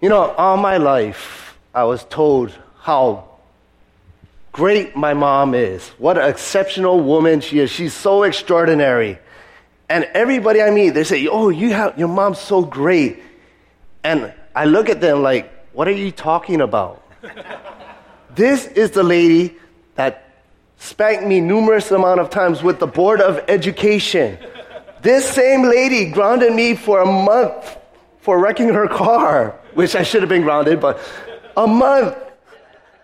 You know, all my life, I was told how great my mom is. What an exceptional woman she is. She's so extraordinary. And everybody I meet, they say, Oh, you have, your mom's so great. And I look at them like, What are you talking about? this is the lady that spanked me numerous amount of times with the Board of Education. This same lady grounded me for a month for wrecking her car, which I should have been grounded, but a month.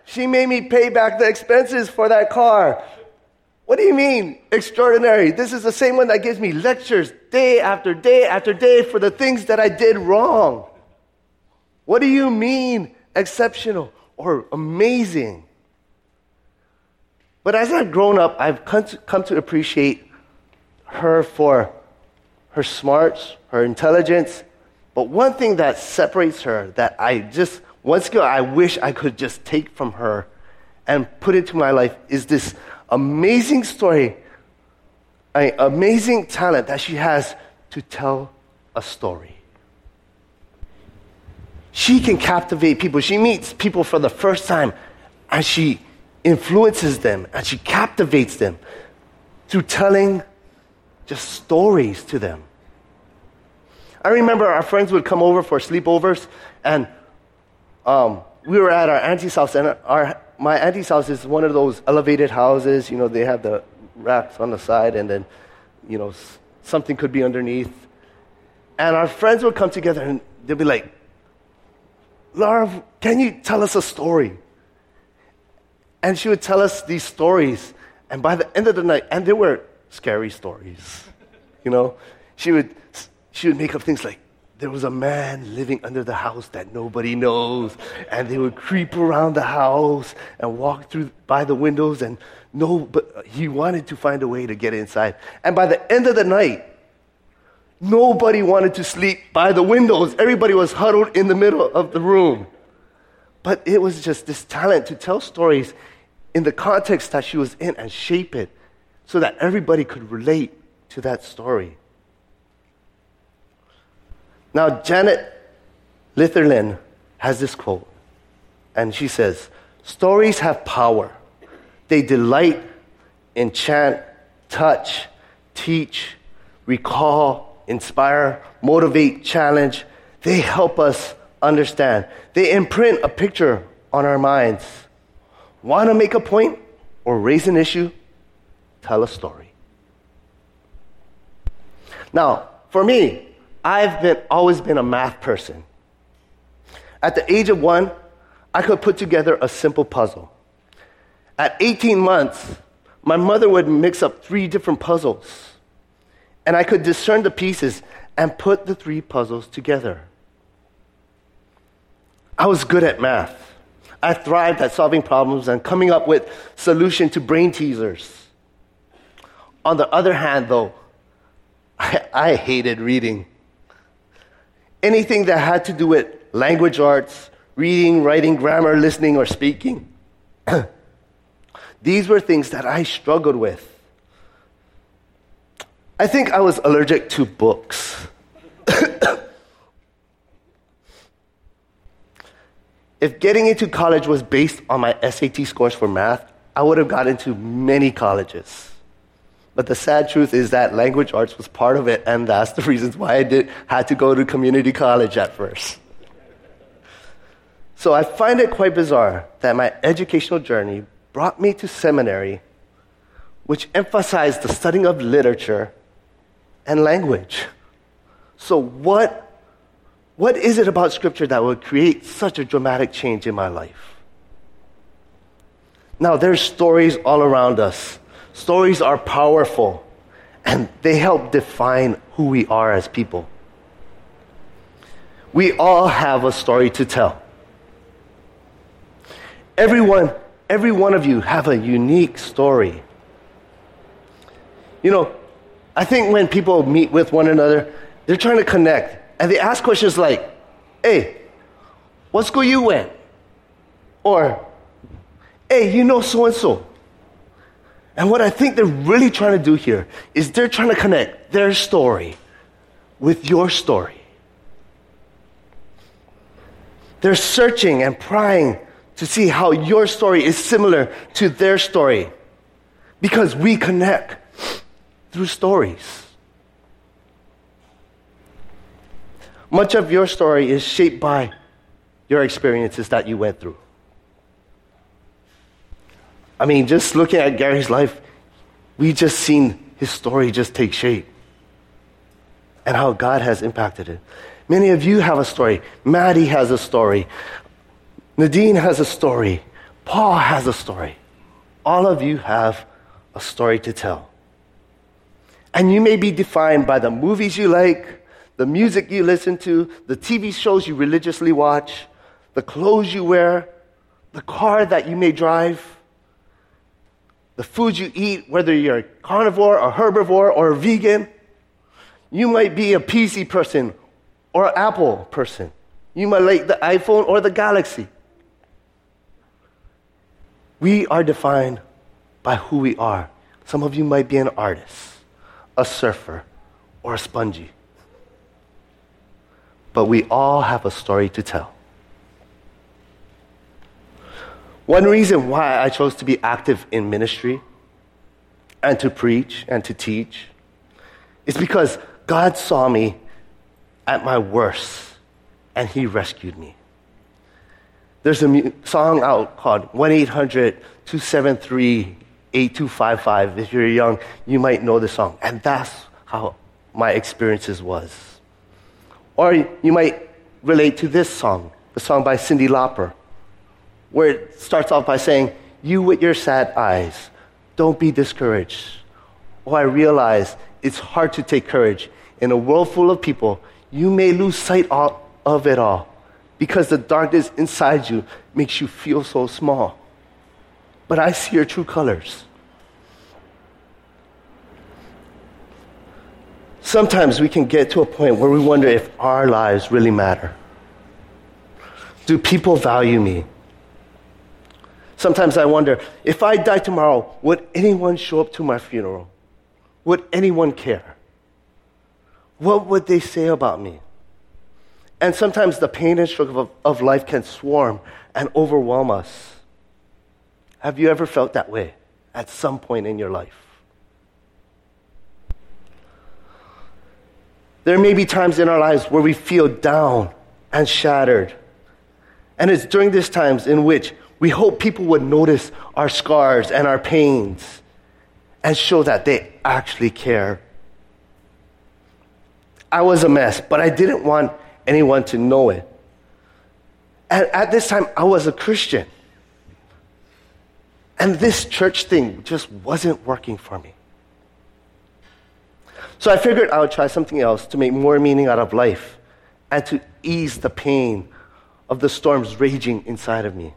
She made me pay back the expenses for that car. What do you mean, extraordinary? This is the same one that gives me lectures day after day after day for the things that I did wrong. What do you mean, exceptional or amazing? But as I've grown up, I've come to, come to appreciate her for her smarts, her intelligence. But one thing that separates her that I just, once ago, I wish I could just take from her and put into my life is this amazing story, an amazing talent that she has to tell a story. She can captivate people. She meets people for the first time and she influences them and she captivates them through telling just stories to them. I remember our friends would come over for sleepovers, and um, we were at our auntie's house, and our my auntie's house is one of those elevated houses. You know, they have the racks on the side, and then, you know, something could be underneath. And our friends would come together, and they'd be like, Laura, can you tell us a story? And she would tell us these stories. And by the end of the night, and they were scary stories, you know, she would, she would make up things like, there was a man living under the house that nobody knows and they would creep around the house and walk through by the windows and no but he wanted to find a way to get inside. And by the end of the night nobody wanted to sleep by the windows. Everybody was huddled in the middle of the room. But it was just this talent to tell stories in the context that she was in and shape it so that everybody could relate to that story now, Janet Litherland has this quote, and she says, Stories have power. They delight, enchant, touch, teach, recall, inspire, motivate, challenge. They help us understand. They imprint a picture on our minds. Want to make a point or raise an issue? Tell a story. Now, for me, I've been, always been a math person. At the age of one, I could put together a simple puzzle. At 18 months, my mother would mix up three different puzzles, and I could discern the pieces and put the three puzzles together. I was good at math. I thrived at solving problems and coming up with solutions to brain teasers. On the other hand, though, I, I hated reading anything that had to do with language arts, reading, writing, grammar, listening, or speaking. These were things that I struggled with. I think I was allergic to books. if getting into college was based on my SAT scores for math, I would have got into many colleges. But the sad truth is that language arts was part of it, and that's the reasons why I did, had to go to community college at first. So I find it quite bizarre that my educational journey brought me to seminary, which emphasized the studying of literature and language. So, what, what is it about Scripture that would create such a dramatic change in my life? Now, there's stories all around us Stories are powerful and they help define who we are as people. We all have a story to tell. Everyone, every one of you have a unique story. You know, I think when people meet with one another, they're trying to connect and they ask questions like, hey, what school you went? Or, hey, you know so and so. And what I think they're really trying to do here is they're trying to connect their story with your story. They're searching and prying to see how your story is similar to their story because we connect through stories. Much of your story is shaped by your experiences that you went through. I mean, just looking at Gary's life, we just seen his story just take shape and how God has impacted it. Many of you have a story. Maddie has a story. Nadine has a story. Paul has a story. All of you have a story to tell. And you may be defined by the movies you like, the music you listen to, the TV shows you religiously watch, the clothes you wear, the car that you may drive, the food you eat, whether you're a carnivore or herbivore or a vegan. You might be a PC person or an Apple person. You might like the iPhone or the Galaxy. We are defined by who we are. Some of you might be an artist, a surfer, or a spongy. But we all have a story to tell. One reason why I chose to be active in ministry and to preach and to teach is because God saw me at my worst and He rescued me. There's a song out called 1 800 273 8255. If you're young, you might know the song. And that's how my experiences was. Or you might relate to this song, the song by Cyndi Lauper, where it starts off by saying, You with your sad eyes, don't be discouraged. Oh, I realize it's hard to take courage. In a world full of people, you may lose sight of it all because the darkness inside you makes you feel so small. But I see your true colors. Sometimes we can get to a point where we wonder if our lives really matter. Do people value me? Sometimes I wonder if I die tomorrow, would anyone show up to my funeral? Would anyone care? What would they say about me? And sometimes the pain and struggle of, of life can swarm and overwhelm us. Have you ever felt that way at some point in your life? There may be times in our lives where we feel down and shattered. And it's during these times in which we hope people would notice our scars and our pains and show that they actually care. I was a mess, but I didn't want anyone to know it. And at this time, I was a Christian. And this church thing just wasn't working for me. So I figured I would try something else to make more meaning out of life and to ease the pain of the storms raging inside of me.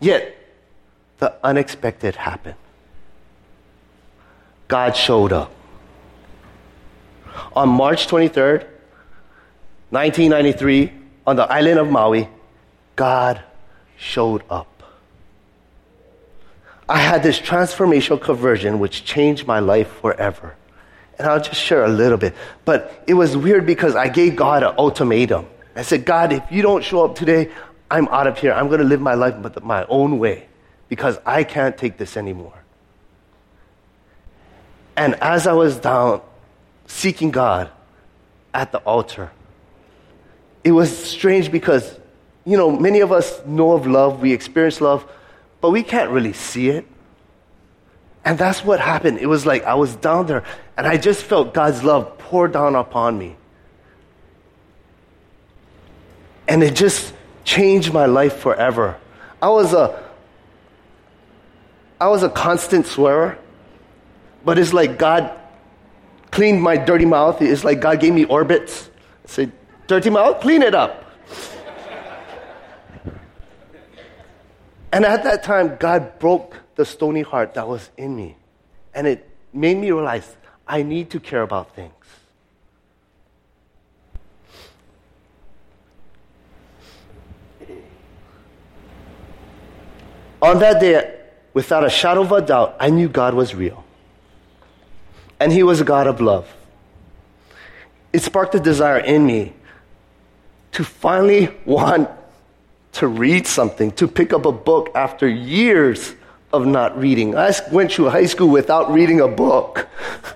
Yet, the unexpected happened. God showed up. On March 23rd, 1993, on the island of Maui, God showed up. I had this transformational conversion which changed my life forever. And I'll just share a little bit. But it was weird because I gave God an ultimatum. I said, God, if you don't show up today, I'm out of here. I'm going to live my life my own way because I can't take this anymore. And as I was down seeking God at the altar, it was strange because, you know, many of us know of love, we experience love, but we can't really see it. And that's what happened. It was like I was down there and I just felt God's love pour down upon me. And it just changed my life forever. I was a I was a constant swearer, but it's like God cleaned my dirty mouth. It's like God gave me orbits. I said, dirty mouth, clean it up. and at that time, God broke the stony heart that was in me. And it made me realize I need to care about things. On that day, without a shadow of a doubt, I knew God was real. And He was a God of love. It sparked a desire in me to finally want to read something, to pick up a book after years of not reading. I went through high school without reading a book.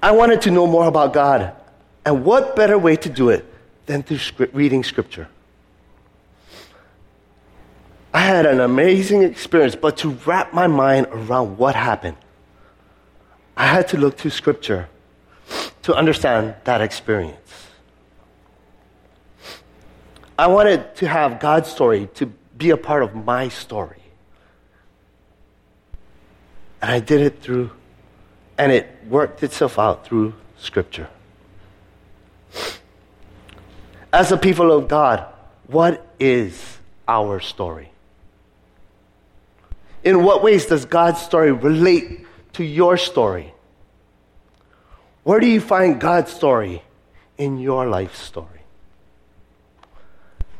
I wanted to know more about God. And what better way to do it than through script, reading scripture? Had an amazing experience, but to wrap my mind around what happened, I had to look to scripture to understand that experience. I wanted to have God's story to be a part of my story. And I did it through, and it worked itself out through Scripture. As a people of God, what is our story? In what ways does God's story relate to your story? Where do you find God's story in your life story?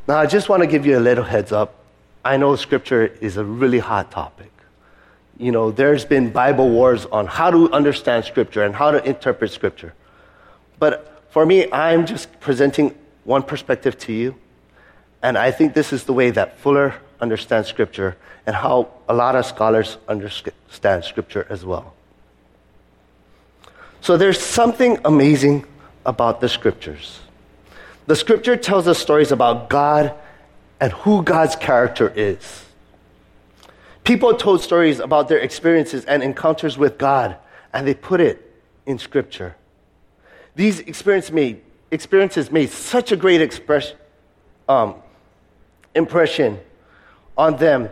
Now, I just want to give you a little heads up. I know scripture is a really hot topic. You know, there's been Bible wars on how to understand scripture and how to interpret scripture. But for me, I'm just presenting one perspective to you. And I think this is the way that Fuller understands scripture and how a lot of scholars understand scripture as well. So there's something amazing about the scriptures. The scripture tells us stories about God and who God's character is. People told stories about their experiences and encounters with God, and they put it in scripture. These experience made, experiences made such a great express, um, impression on them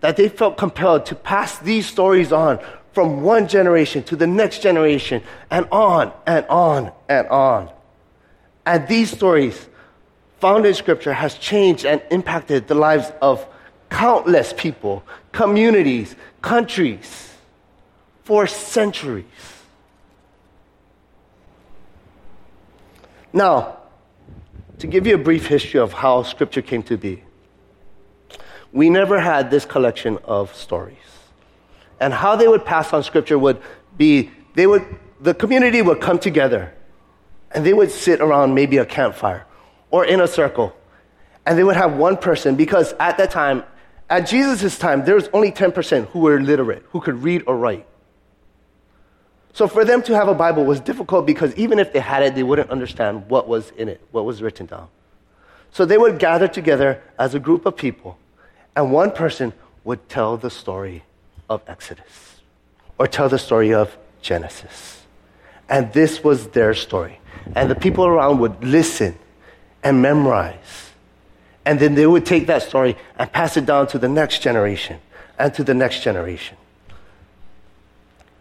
that they felt compelled to pass these stories on from one generation to the next generation and on and on and on. And these stories found in Scripture has changed and impacted the lives of countless people, communities, countries for centuries. Now, to give you a brief history of how Scripture came to be, we never had this collection of stories. And how they would pass on scripture would be they would the community would come together and they would sit around maybe a campfire or in a circle. And they would have one person because at that time at jesus' time there was only 10% who were literate who could read or write. So for them to have a bible was difficult because even if they had it they wouldn't understand what was in it what was written down. So they would gather together as a group of people and one person would tell the story of Exodus or tell the story of Genesis. And this was their story. And the people around would listen and memorize. And then they would take that story and pass it down to the next generation and to the next generation.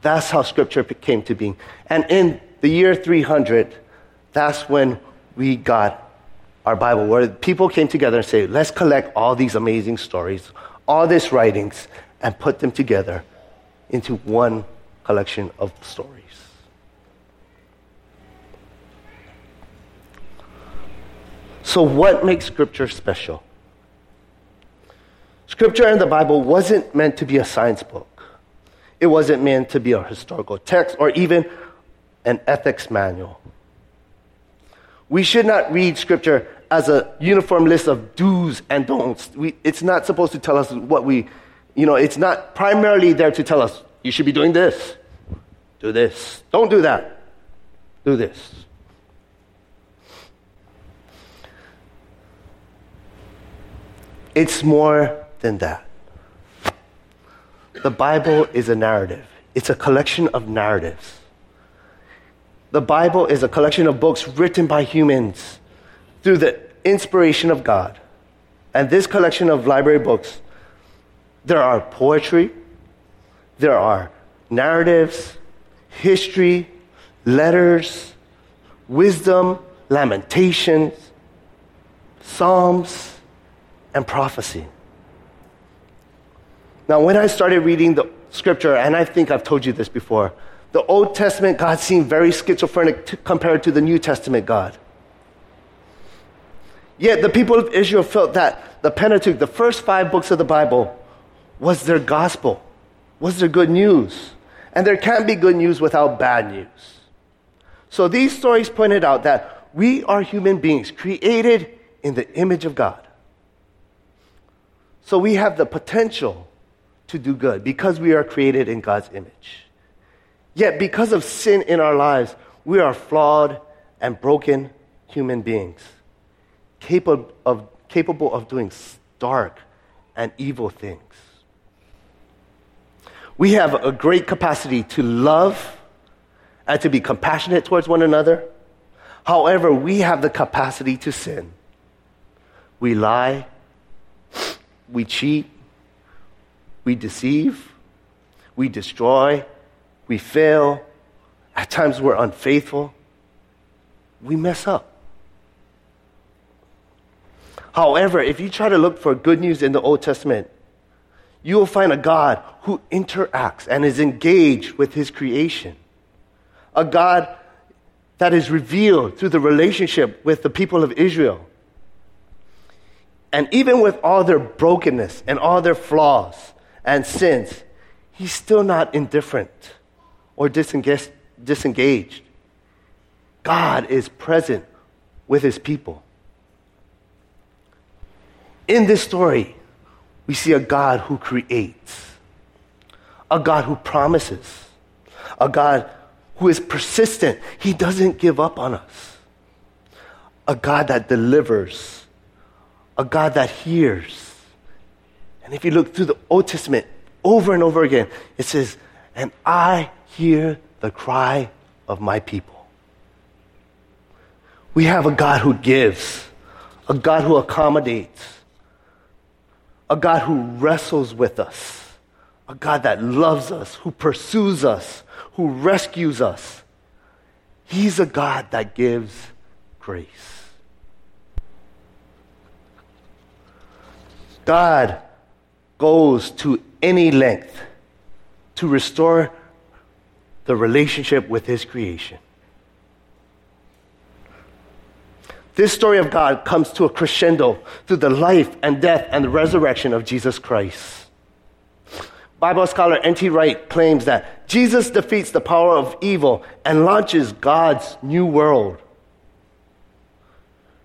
That's how scripture came to be. And in the year 300, that's when we got our Bible, where people came together and said, let's collect all these amazing stories, all these writings, and put them together into one collection of stories. So, what makes Scripture special? Scripture in the Bible wasn't meant to be a science book. It wasn't meant to be a historical text or even an ethics manual. We should not read Scripture as a uniform list of do's and don'ts. We, it's not supposed to tell us what we you know, it's not primarily there to tell us, you should be doing this, do this, don't do that, do this. It's more than that. The Bible is a narrative, it's a collection of narratives. The Bible is a collection of books written by humans through the inspiration of God. And this collection of library books there are poetry, there are narratives, history, letters, wisdom, lamentations, psalms, and prophecy. Now, when I started reading the scripture, and I think I've told you this before, the Old Testament God seemed very schizophrenic compared to the New Testament God. Yet the people of Israel felt that the Pentateuch, the first five books of the Bible, was their gospel, was their good news. And there can't be good news without bad news. So these stories pointed out that we are human beings created in the image of God. So we have the potential to do good because we are created in God's image. Yet, because of sin in our lives, we are flawed and broken human beings, capable of, capable of doing dark and evil things. We have a great capacity to love and to be compassionate towards one another. However, we have the capacity to sin. We lie, we cheat, we deceive, we destroy, we fail. At times, we're unfaithful. We mess up. However, if you try to look for good news in the Old Testament, you will find a God who interacts and is engaged with his creation. A God that is revealed through the relationship with the people of Israel. And even with all their brokenness and all their flaws and sins, he's still not indifferent or disengaged. God is present with his people. In this story, we see a God who creates, a God who promises, a God who is persistent. He doesn't give up on us, a God that delivers, a God that hears. And if you look through the Old Testament over and over again, it says, And I hear the cry of my people. We have a God who gives, a God who accommodates, a God who wrestles with us, a God that loves us, who pursues us, who rescues us. He's a God that gives grace. God goes to any length to restore the relationship with his creation. This story of God comes to a crescendo through the life and death and the resurrection of Jesus Christ. Bible scholar N.T. Wright claims that Jesus defeats the power of evil and launches God's new world.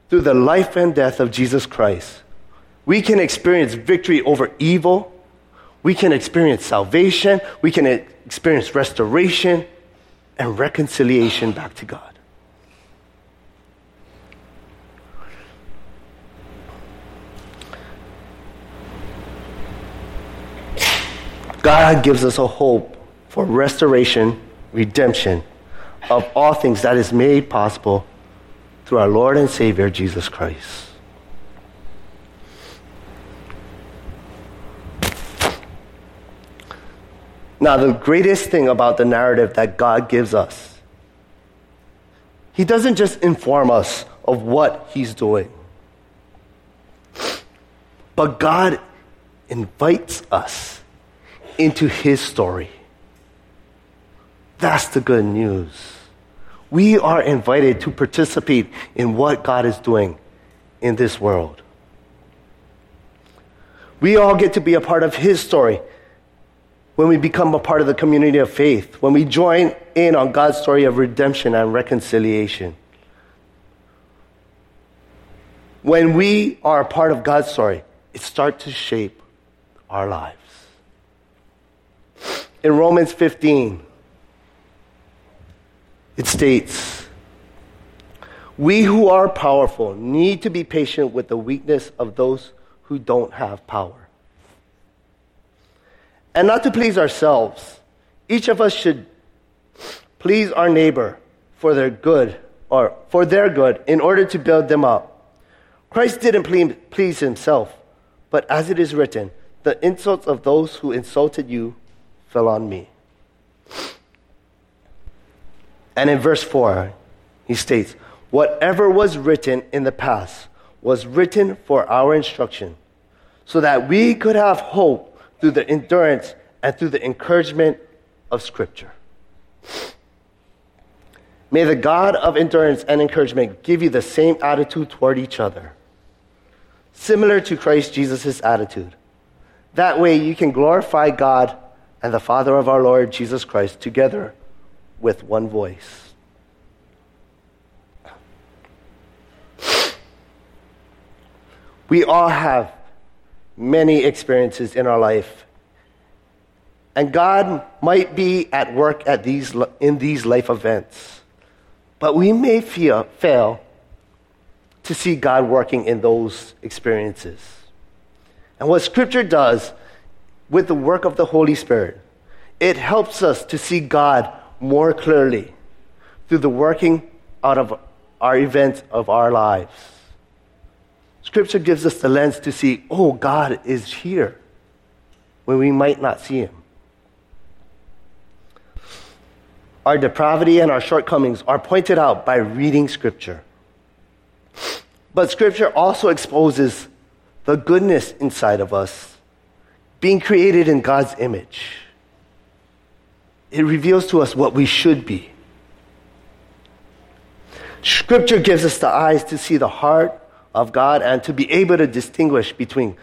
Through the life and death of Jesus Christ, we can experience victory over evil, we can experience salvation, we can experience restoration and reconciliation back to God. God gives us a hope for restoration, redemption of all things that is made possible through our Lord and Savior Jesus Christ. Now, the greatest thing about the narrative that God gives us, He doesn't just inform us of what He's doing, but God invites us into his story. That's the good news. We are invited to participate in what God is doing in this world. We all get to be a part of his story when we become a part of the community of faith, when we join in on God's story of redemption and reconciliation. When we are a part of God's story, it starts to shape our lives in Romans 15, it states, We who are powerful need to be patient with the weakness of those who don't have power. And not to please ourselves, each of us should please our neighbor for their good or for their good in order to build them up. Christ didn't please himself, but as it is written, the insults of those who insulted you fell on me. And in verse 4, he states, Whatever was written in the past was written for our instruction, so that we could have hope through the endurance and through the encouragement of Scripture. May the God of endurance and encouragement give you the same attitude toward each other, similar to Christ Jesus' attitude. That way you can glorify God and the Father of our Lord Jesus Christ together with one voice. We all have many experiences in our life. And God might be at work at these, in these life events, but we may feel, fail to see God working in those experiences. And what Scripture does with the work of the Holy Spirit, it helps us to see God more clearly through the working out of our events of our lives. Scripture gives us the lens to see, oh, God is here when we might not see Him. Our depravity and our shortcomings are pointed out by reading Scripture. But Scripture also exposes the goodness inside of us, being created in God's image. It reveals to us what we should be. Scripture gives us the eyes to see the heart of God and to be able to distinguish between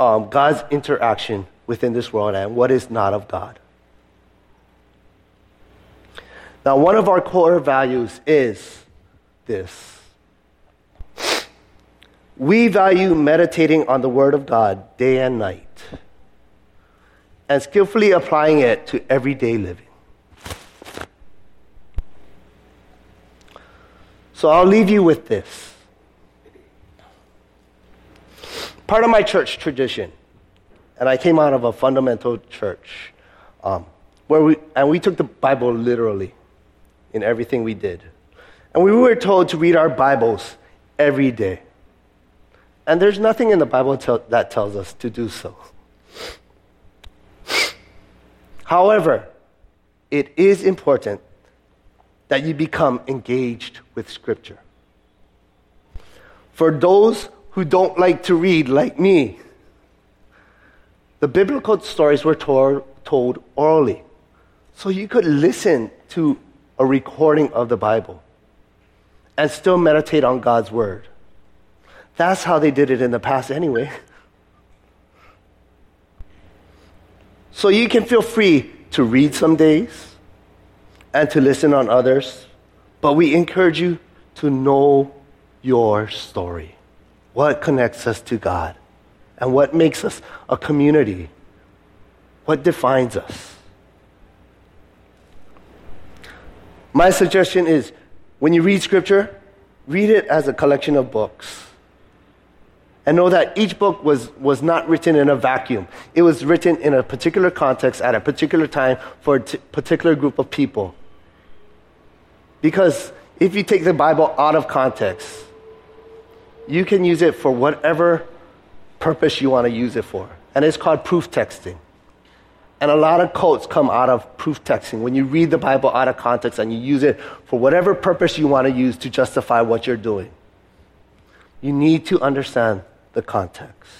um, God's interaction within this world and what is not of God. Now, one of our core values is this we value meditating on the Word of God day and night and skillfully applying it to everyday living. So I'll leave you with this. Part of my church tradition, and I came out of a fundamental church, um, where we, and we took the Bible literally in everything we did. And we were told to read our Bibles every day. And there's nothing in the Bible that tells us to do so. However, it is important that you become engaged with Scripture. For those who don't like to read, like me, the biblical stories were told, told orally. So you could listen to a recording of the Bible and still meditate on God's Word. That's how they did it in the past, anyway. So you can feel free to read some days and to listen on others, but we encourage you to know your story. What connects us to God? And what makes us a community? What defines us? My suggestion is when you read scripture, read it as a collection of books and know that each book was, was not written in a vacuum. It was written in a particular context at a particular time for a t- particular group of people. Because if you take the Bible out of context, you can use it for whatever purpose you want to use it for. And it's called proof texting. And a lot of cults come out of proof texting. When you read the Bible out of context and you use it for whatever purpose you want to use to justify what you're doing, you need to understand the context.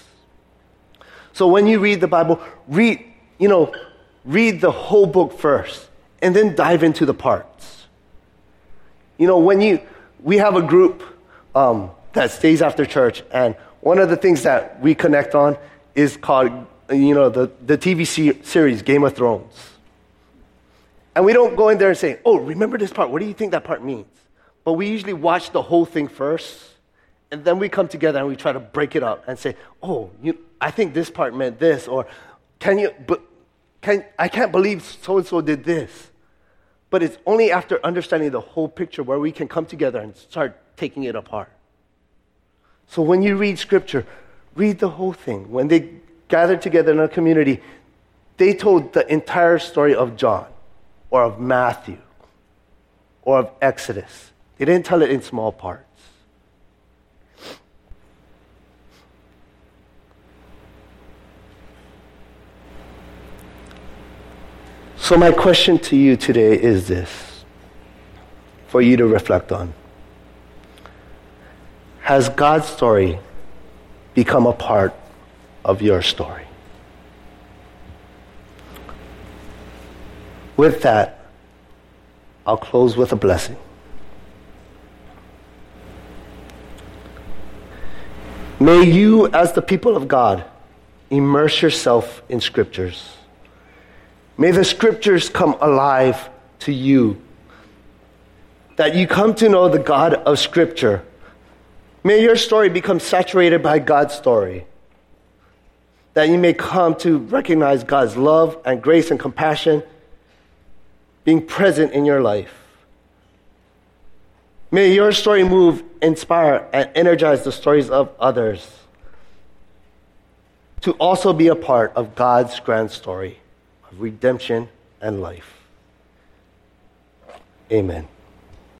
So when you read the Bible, read, you know, read the whole book first and then dive into the parts. You know, when you, we have a group um, that stays after church, and one of the things that we connect on is called, you know, the, the TV series Game of Thrones. And we don't go in there and say, oh, remember this part. What do you think that part means? But we usually watch the whole thing first and then we come together and we try to break it up and say, oh, you, I think this part meant this, or can you, but can, I can't believe so and so did this. But it's only after understanding the whole picture where we can come together and start taking it apart. So when you read scripture, read the whole thing. When they gathered together in a community, they told the entire story of John or of Matthew or of Exodus. They didn't tell it in small parts. So, my question to you today is this for you to reflect on. Has God's story become a part of your story? With that, I'll close with a blessing. May you, as the people of God, immerse yourself in scriptures May the scriptures come alive to you. That you come to know the God of scripture. May your story become saturated by God's story. That you may come to recognize God's love and grace and compassion being present in your life. May your story move, inspire, and energize the stories of others to also be a part of God's grand story redemption and life. Amen.